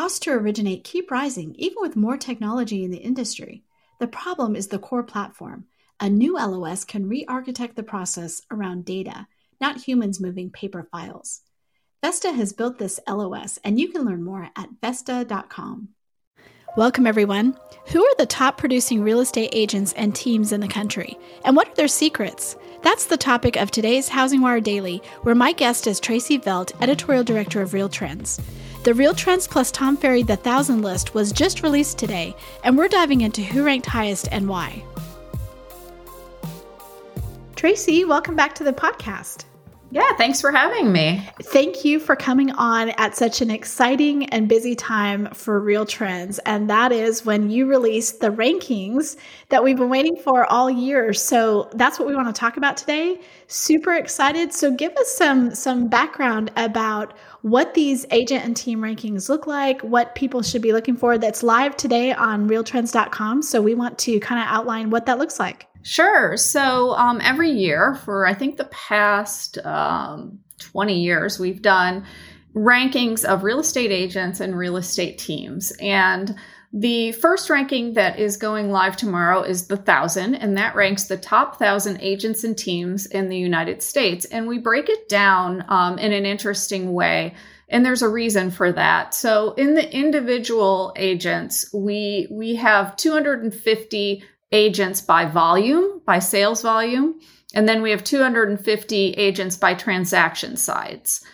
Costs to originate keep rising even with more technology in the industry. The problem is the core platform. A new LOS can re architect the process around data, not humans moving paper files. Vesta has built this LOS, and you can learn more at Vesta.com. Welcome, everyone. Who are the top producing real estate agents and teams in the country? And what are their secrets? That's the topic of today's Housing Wire Daily, where my guest is Tracey Velt, editorial director of Real Trends. The Real Trends plus Tom Ferry The Thousand list was just released today, and we're diving into who ranked highest and why. Tracey, welcome back to the podcast. Yeah, thanks for having me. Thank you for coming on at such an exciting and busy time for Real Trends. And that is when you released the rankings that we've been waiting for all year. So that's what we want to talk about today. Super excited. So give us some some background about what these agent and team rankings look like, what people should be looking for. That's live today on realtrends.com. So we want to kind of outline what that looks like. Sure. So um, every year for I think the past um, 20 years, we've done rankings of real estate agents and real estate teams. And the first ranking that is going live tomorrow is the thousand, and that ranks the top thousand agents and teams in the United States. And we break it down um, in an interesting way. And there's a reason for that. So in the individual agents, we we have 250 agents by volume, by sales volume. And then we have 250 agents by transaction sides.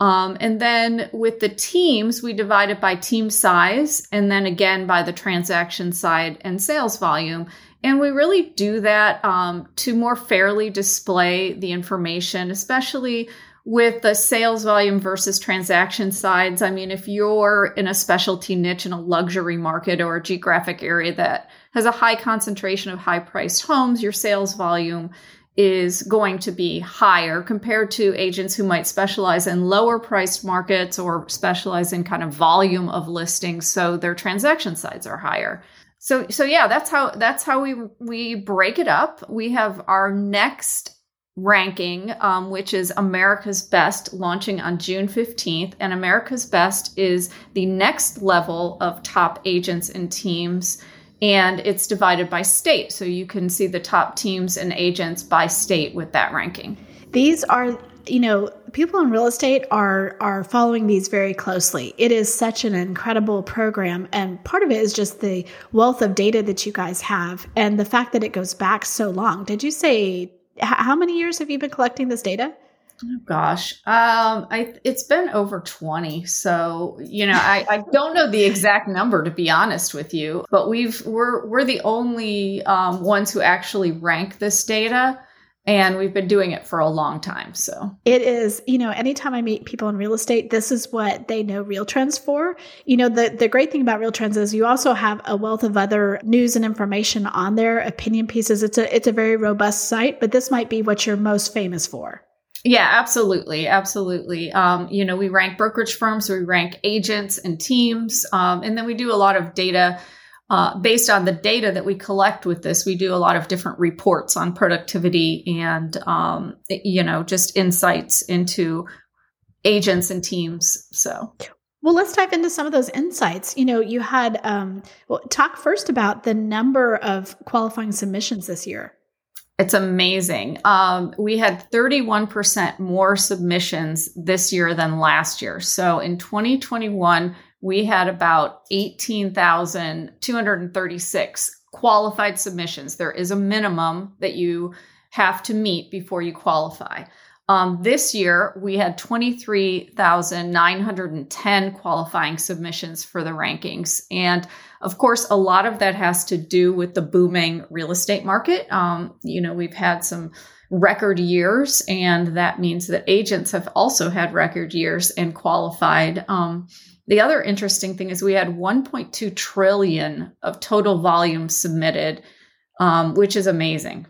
Um, and then with the teams, we divide it by team size and then again by the transaction side and sales volume. And we really do that um, to more fairly display the information, especially with the sales volume versus transaction sides. I mean, if you're in a specialty niche in a luxury market or a geographic area that has a high concentration of high priced homes, your sales volume is going to be higher compared to agents who might specialize in lower priced markets or specialize in kind of volume of listings so their transaction sides are higher so so yeah that's how that's how we we break it up we have our next ranking um, which is america's best launching on june 15th and america's best is the next level of top agents and teams and it's divided by state. So you can see the top teams and agents by state with that ranking. These are you know people in real estate are are following these very closely it is such an incredible program and part of it is just the wealth of data that you guys have and the fact that it goes back so long did you say how many years have you been collecting this data? Oh gosh, um, I it's been over twenty, so you know I, I don't know the exact number to be honest with you, but we've we're we're the only um, ones who actually rank this data, and we've been doing it for a long time. So it is, you know, anytime I meet people in real estate, this is what they know Real Trends for. You know, the the great thing about Real Trends is you also have a wealth of other news and information on there, opinion pieces. It's a it's a very robust site, but this might be what you're most famous for. Yeah, absolutely. Absolutely. Um, you know, we rank brokerage firms, we rank agents and teams, um, and then we do a lot of data. Uh, based on the data that we collect with this, we do a lot of different reports on productivity and, um, you know, just insights into agents and teams. So, well, let's dive into some of those insights. You know, you had um, well, talk first about the number of qualifying submissions this year. It's amazing. Um, we had 31% more submissions this year than last year. So in 2021, we had about 18,236 qualified submissions. There is a minimum that you have to meet before you qualify. Um, this year, we had 23,910 qualifying submissions for the rankings. And of course, a lot of that has to do with the booming real estate market. Um, you know, we've had some record years, and that means that agents have also had record years and qualified. Um, the other interesting thing is we had 1.2 trillion of total volume submitted, um, which is amazing.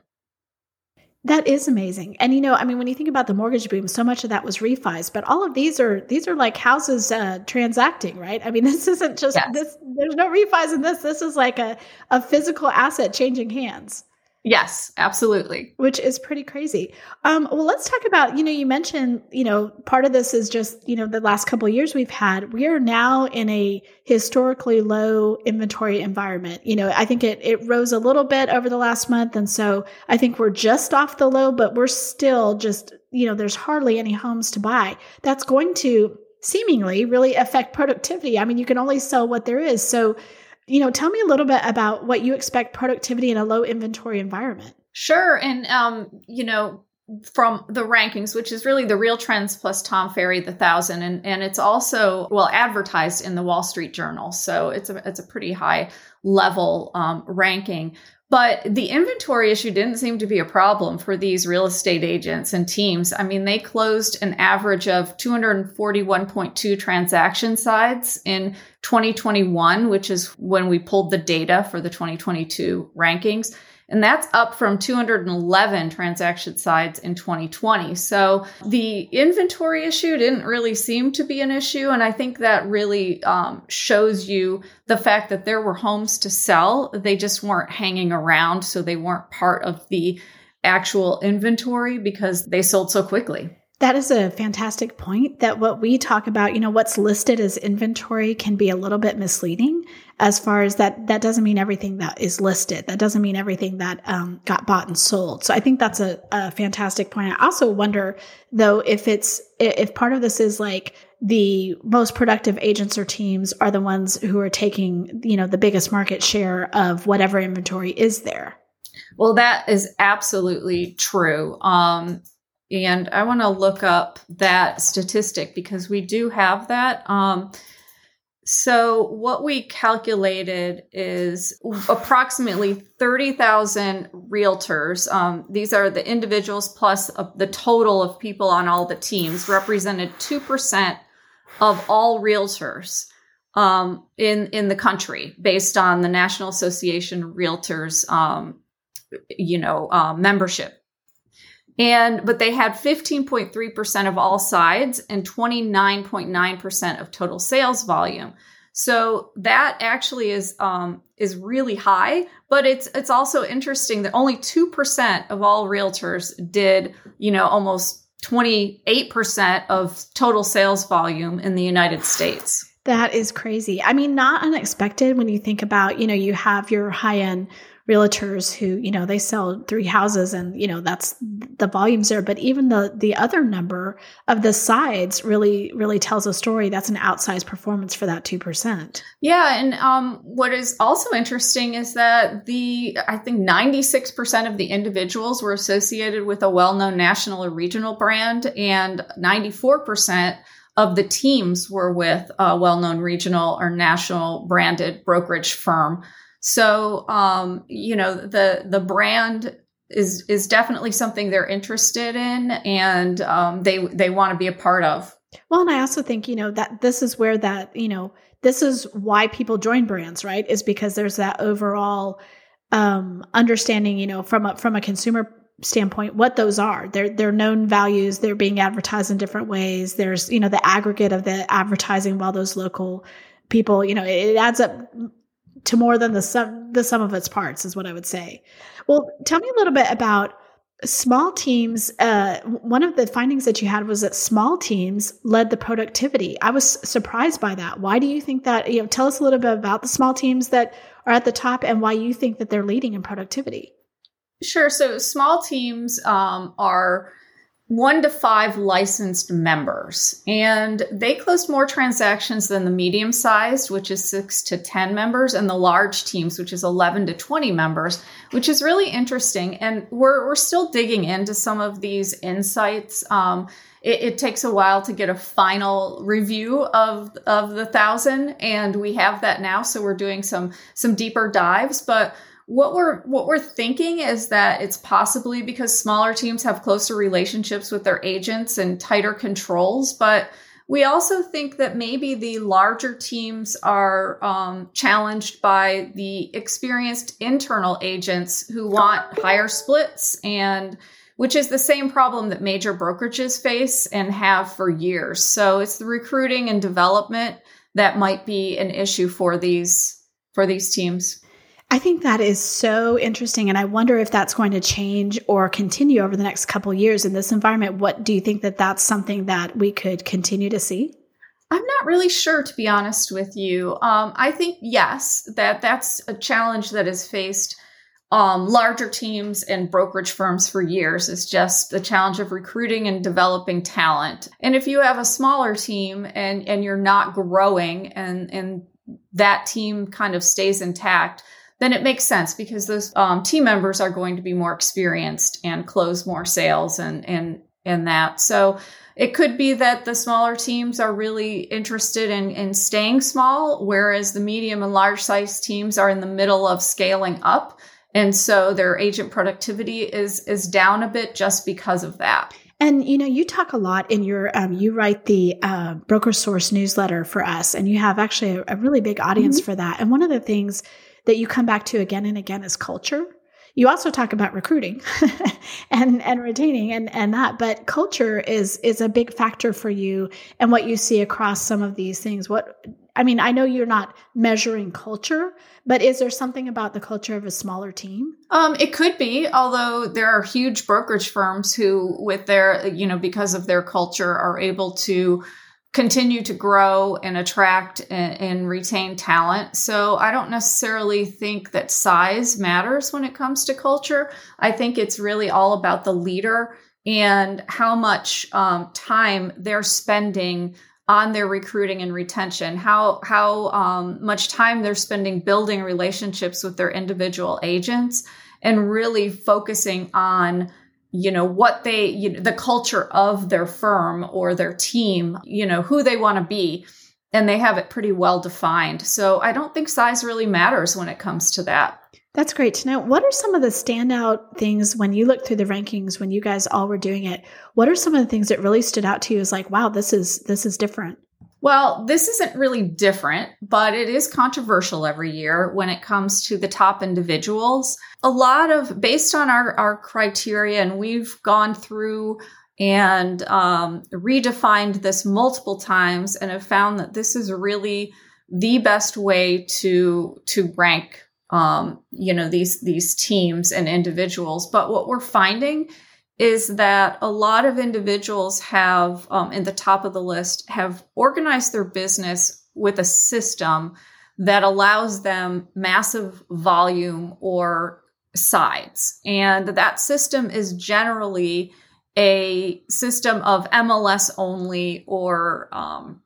That is amazing. And you know, I mean, when you think about the mortgage boom, so much of that was refis, but all of these are these are like houses uh, transacting, right? I mean, this isn't just yes. this. There's no refis in this. This is like a a physical asset changing hands. Yes, absolutely. Which is pretty crazy. Um, well, let's talk about, you know, you mentioned, you know, part of this is just, you know, the last couple years we've had, we are now in a historically low inventory environment. You know, I think it, it rose a little bit over the last month. And so I think we're just off the low, but we're still just, you know, there's hardly any homes to buy. That's going to seemingly really affect productivity. I mean, you can only sell what there is. So, you know, tell me a little bit about what you expect productivity in a low inventory environment. Sure. And, um, you know, from the rankings, which is really the real trends plus Tom Ferry, the thousand, and and it's also well advertised in the Wall Street Journal, so it's a it's a pretty high level um, ranking. But the inventory issue didn't seem to be a problem for these real estate agents and teams. I mean, they closed an average of 241.2 transaction sides in 2021, which is when we pulled the data for the 2022 rankings. And that's up from 211 transaction sides in 2020. So the inventory issue didn't really seem to be an issue. And I think that really um, shows you the fact that there were homes to sell. They just weren't hanging around. So they weren't part of the actual inventory because they sold so quickly. That is a fantastic point that what we talk about, you know, what's listed as inventory can be a little bit misleading as far as that, that doesn't mean everything that is listed. That doesn't mean everything that um, got bought and sold. So I think that's a, a fantastic point. I also wonder though, if it's, if part of this is like the most productive agents or teams are the ones who are taking, you know, the biggest market share of whatever inventory is there. Well, that is absolutely true. Um, and I want to look up that statistic because we do have that. Um, so, what we calculated is approximately 30,000 realtors. Um, these are the individuals plus the total of people on all the teams, represented 2% of all realtors um, in, in the country based on the National Association Realtors, um, you know, uh, membership and but they had 15.3% of all sides and 29.9% of total sales volume. So that actually is um, is really high, but it's it's also interesting that only 2% of all realtors did, you know, almost 28% of total sales volume in the United States. That is crazy. I mean, not unexpected when you think about, you know, you have your high end realtors who you know they sell three houses and you know that's the volumes there. But even the the other number of the sides really really tells a story. That's an outsized performance for that 2% yeah and um, what is also interesting is that the i think 96% of the individuals were associated with a well-known national or regional brand and 94% of the teams were with a well-known regional or national branded brokerage firm so, um, you know, the the brand is is definitely something they're interested in, and um, they they want to be a part of. Well, and I also think you know that this is where that you know this is why people join brands, right? Is because there's that overall um, understanding, you know, from a from a consumer standpoint what those are they're they're known values they're being advertised in different ways there's you know the aggregate of the advertising while those local people you know it adds up to more than the sum the sum of its parts is what I would say. Well, tell me a little bit about small teams. Uh, one of the findings that you had was that small teams led the productivity. I was surprised by that. Why do you think that? You know, tell us a little bit about the small teams that are at the top and why you think that they're leading in productivity. Sure. So small teams um, are one to five licensed members, and they closed more transactions than the medium sized, which is six to 10 members, and the large teams, which is 11 to 20 members, which is really interesting. And we're, we're still digging into some of these insights. Um, it, it, takes a while to get a final review of, of the thousand, and we have that now. So we're doing some, some deeper dives, but what we're what we're thinking is that it's possibly because smaller teams have closer relationships with their agents and tighter controls but we also think that maybe the larger teams are um, challenged by the experienced internal agents who want higher splits and which is the same problem that major brokerages face and have for years. So it's the recruiting and development that might be an issue for these for these teams I think that is so interesting. And I wonder if that's going to change or continue over the next couple years in this environment. What do you think that that's something that we could continue to see? I'm not really sure, to be honest with you. Um, I think yes, that that's a challenge that has faced um, larger teams and brokerage firms for years. Is just the challenge of recruiting and developing talent. And if you have a smaller team and and you're not growing, and and that team kind of stays intact, then it makes sense because those um, team members are going to be more experienced and close more sales and and and that. So it could be that the smaller teams are really interested in, in staying small, whereas the medium and large size teams are in the middle of scaling up. And so their agent productivity is is down a bit just because of that. And you know, you talk a lot in your um, you write the uh, broker source newsletter for us, and you have actually a, a really big audience mm-hmm. for that. And one of the things that you come back to again and again is culture. You also talk about recruiting and and retaining and and that, but culture is is a big factor for you and what you see across some of these things. What I mean, I know you're not measuring culture, but is there something about the culture of a smaller team? Um, it could be, although there are huge brokerage firms who, with their, you know, because of their culture, are able to continue to grow and attract and, and, retain talent. So I don't necessarily think that size matters when it comes to culture. I think it's really all about the leader and how much um, time they're spending on their recruiting and retention, how how um, much time they're spending building relationships with their individual agents, and really focusing on you know what they you know, the culture of their firm or their team you know who they want to be and they have it pretty well defined. So i don't think size really matters when it comes to that. That's great to know. What are some of the standout things when you look through the rankings when you guys all were doing it? What are some of the things that really stood out to you? As like wow this is this is different well, this isn't really different, but it is controversial every year when it comes to the top individuals. A lot of, based on our, our criteria, and we've gone through and um, redefined this multiple times and have found that this is really the best way to to rank um, you know these these teams and individuals but what we're finding is that a lot of individuals have, um, in the top of the list, have organized their business with a system that allows them massive volume or sides. And that system is generally a system of MLS only or um,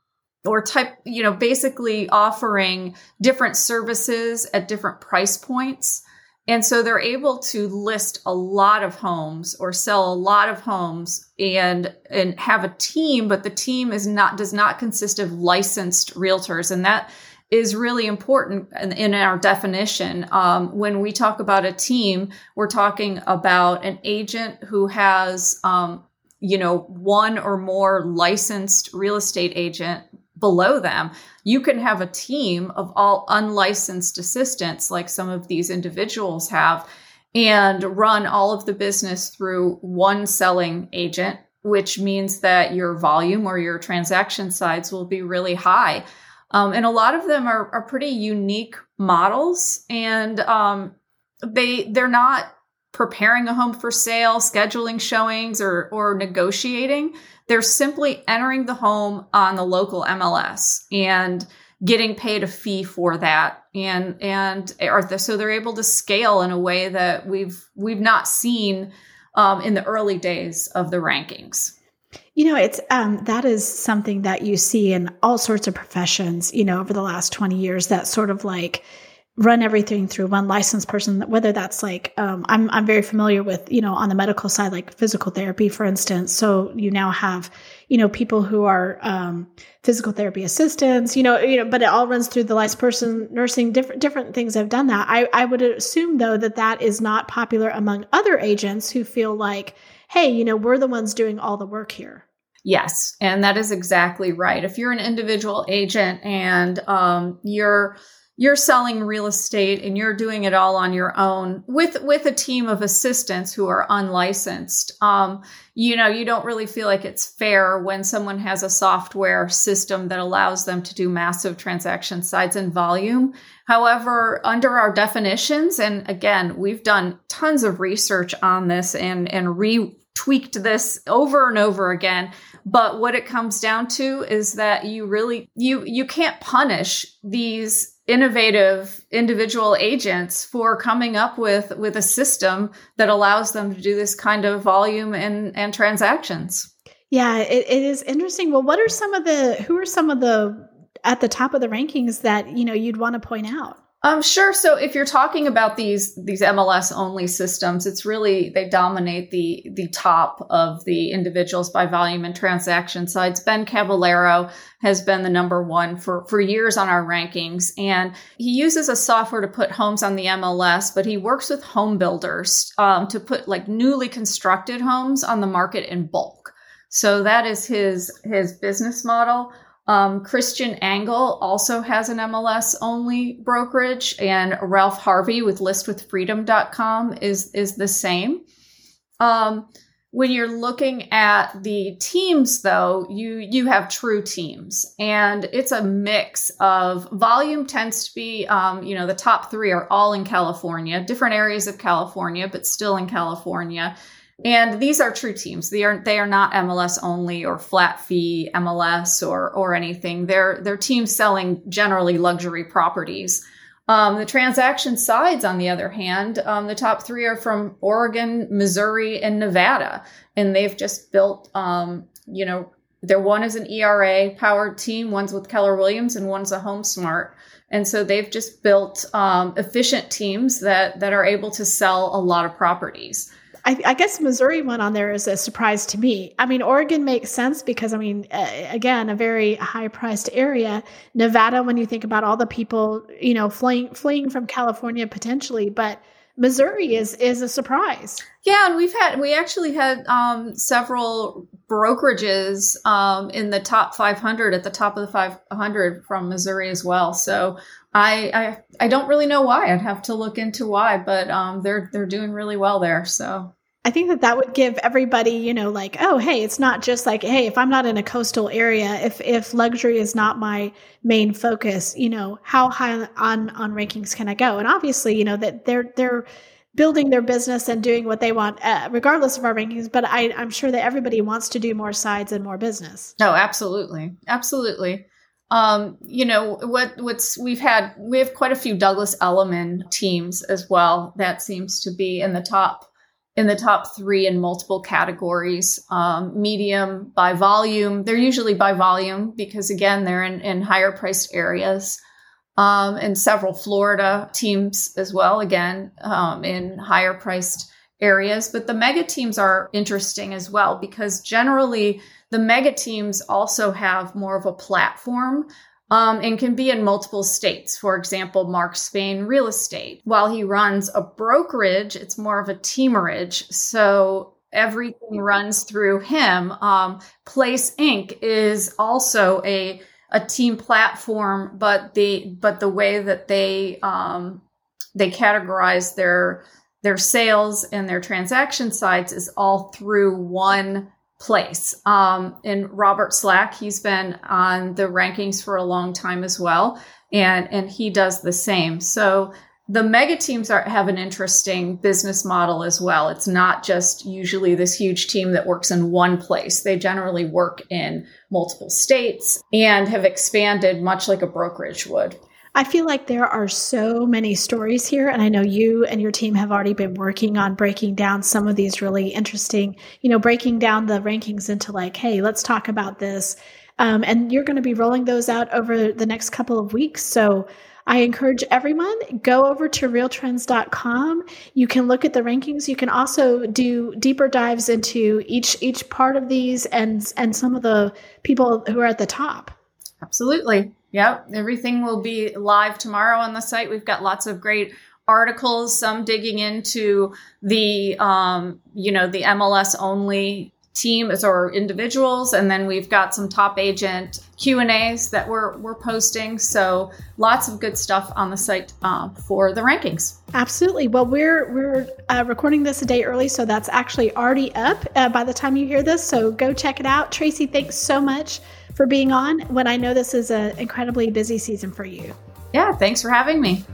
or type, you know, basically offering different services at different price points and so they're able to list a lot of homes or sell a lot of homes and and have a team, but the team is not does not consist of licensed realtors, and that is really important in, in our definition. Um, when we talk about a team, we're talking about an agent who has um, you know one or more licensed real estate agent below them. You can have a team of all unlicensed assistants, like some of these individuals have, and run all of the business through one selling agent, which means that your volume or your transaction sides will be really high. Um, and a lot of them are, are pretty unique models, and um, they they're not preparing a home for sale, scheduling showings, or or negotiating. They're simply entering the home on the local MLS and getting paid a fee for that. And and so they're able to scale in a way that we've we've not seen um, in the early days of the rankings. You know it's um, that is something that you see in all sorts of professions you know over the last 20 years that sort of like run everything through one licensed person whether that's like um, I'm, I'm very familiar with you know on the medical side like physical therapy for instance. So you now have you know people who are um, physical therapy assistants you know you know but it all runs through the licensed person nursing different different things have done that. I, I would assume though that that is not popular among other agents who feel like hey you know we're the ones doing all the work here. Yes and that is exactly right. If you're an individual agent and um, you're you're selling real estate and you're doing it all on your own with with a team of assistants who are unlicensed. Um, you know you don't really feel like it's fair when someone has a software system that allows them to do massive transaction size and volume. However under our definitions and again we've done tons of research on this and and retweaked this over and over again. But what it comes down to is that you really you you can't punish these innovative individual agents for coming up with with a system that allows them to do this kind of volume and and transactions. Yeah it, it is interesting. Well what are some of the who are some of the at the top of the rankings that you know you'd want to point out um, sure. So if you're talking about these these MLS only systems, it's really they dominate the the top of the individuals by volume and transaction sides. Ben Caballero has been the number one for for years on our rankings, and he uses a software to put homes on the MLS, but he works with home builders um, to put like newly constructed homes on the market in bulk. So that is his his business model. Um, Christian Angle also has an MLS only brokerage, and Ralph Harvey with listwithfreedom.com is is the same. Um, when you're looking at the teams though you you have true teams and it's a mix of volume tends to be um, you know the top three are all in california different areas of california but still in california and these are true teams. They are they are not MLS only or flat fee MLS or or anything. They're they're teams selling generally luxury properties. Um, the transaction sides, on the other hand, um, the top three are from Oregon, Missouri, and Nevada, and they've just built. Um, you know, their one is an ERA powered team, one's with Keller Williams, and one's a HomeSmart. And so they've just built um, efficient teams that that are able to sell a lot of properties. I, I, guess Missouri went on there as a surprise to me. I mean, Oregon makes sense because, I mean, uh, again, a very high priced area. Nevada, when you think about all the people, you know, fleeing, fleeing from California potentially, but Missouri is is a surprise. Yeah, and we've had we actually had um, several brokerages um, in the top 500 at the top of the 500 from Missouri as well. So I, I I don't really know why. I'd have to look into why, but um, they're they're doing really well there. So I think that that would give everybody, you know, like, oh, hey, it's not just like, hey, if I'm not in a coastal area, if if luxury is not my main focus, you know, how high on on rankings can I go? And obviously, you know, that they're they're building their business and doing what they want, uh, regardless of our rankings. But I, I'm sure that everybody wants to do more sides and more business. Oh, absolutely, absolutely um, you know what what's we've had we have quite a few Douglas Elliman teams as well that seems to be in the top in the top three in multiple categories um, medium by volume. They're usually by volume because again they're in, in higher priced areas. Um, and several florida teams as well again um, in higher priced areas. But the mega teams are interesting as well because generally the mega teams also have more of a platform um, and can be in multiple states. For example, Mark Spain Real Estate. While he runs a brokerage, it's more of a teamerage. So everything runs through him. Um, Place Inc. is also a a team platform, but the but the way that they um, they categorize their their sales and their transaction sides is all through one place. Um, and Robert Slack, he's been on the rankings for a long time as well, and and he does the same. So the mega teams are, have an interesting business model as well. It's not just usually this huge team that works in one place. They generally work in multiple states and have expanded much like a brokerage would. I feel like there are so many stories here, and I know you and your team have already been working on breaking down some of these really interesting, you know, breaking down the rankings into like, hey, let's talk about this. Um, and you're going to be rolling those out over the next couple of weeks. So I encourage everyone go over to realtrends.com. You can look at the rankings. You can also do deeper dives into each each part of these and and some of the people who are at the top. Absolutely. Yep. Everything will be live tomorrow on the site. We've got lots of great articles, some digging into the, um, you know, the MLS only team is our individuals. And then we've got some top agent q and a's that we're, we're posting. So lots of good stuff on the site uh, for the rankings. Absolutely. Well we're we're uh, recording this a day early so that's actually already up uh, by the time you hear this. So go check it out. Tracey thanks so much for being on when i know this is an incredibly busy season for you yeah thanks for having me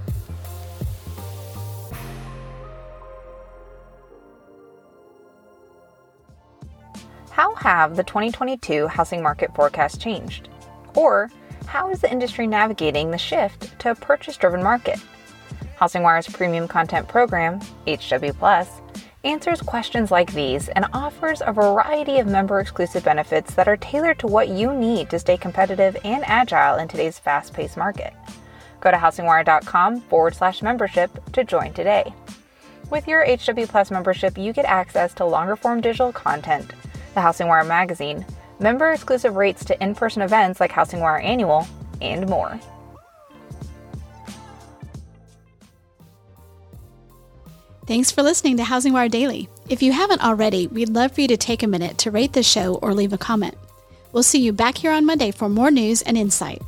How have the 2022 housing market forecasts changed? Or how is the industry navigating the shift to a purchase driven market? HousingWire's premium content program, HW Plus, answers questions like these and offers a variety of member exclusive benefits that are tailored to what you need to stay competitive and agile in today's fast paced market. Go to housingwire.com forward slash membership to join today. With your HW Plus membership, you get access to longer form digital content the Housing Wire magazine, member exclusive rates to in person events like Housing Wire Annual, and more. Thanks for listening to Housing Wire Daily. If you haven't already, we'd love for you to take a minute to rate the show or leave a comment. We'll see you back here on Monday for more news and insight.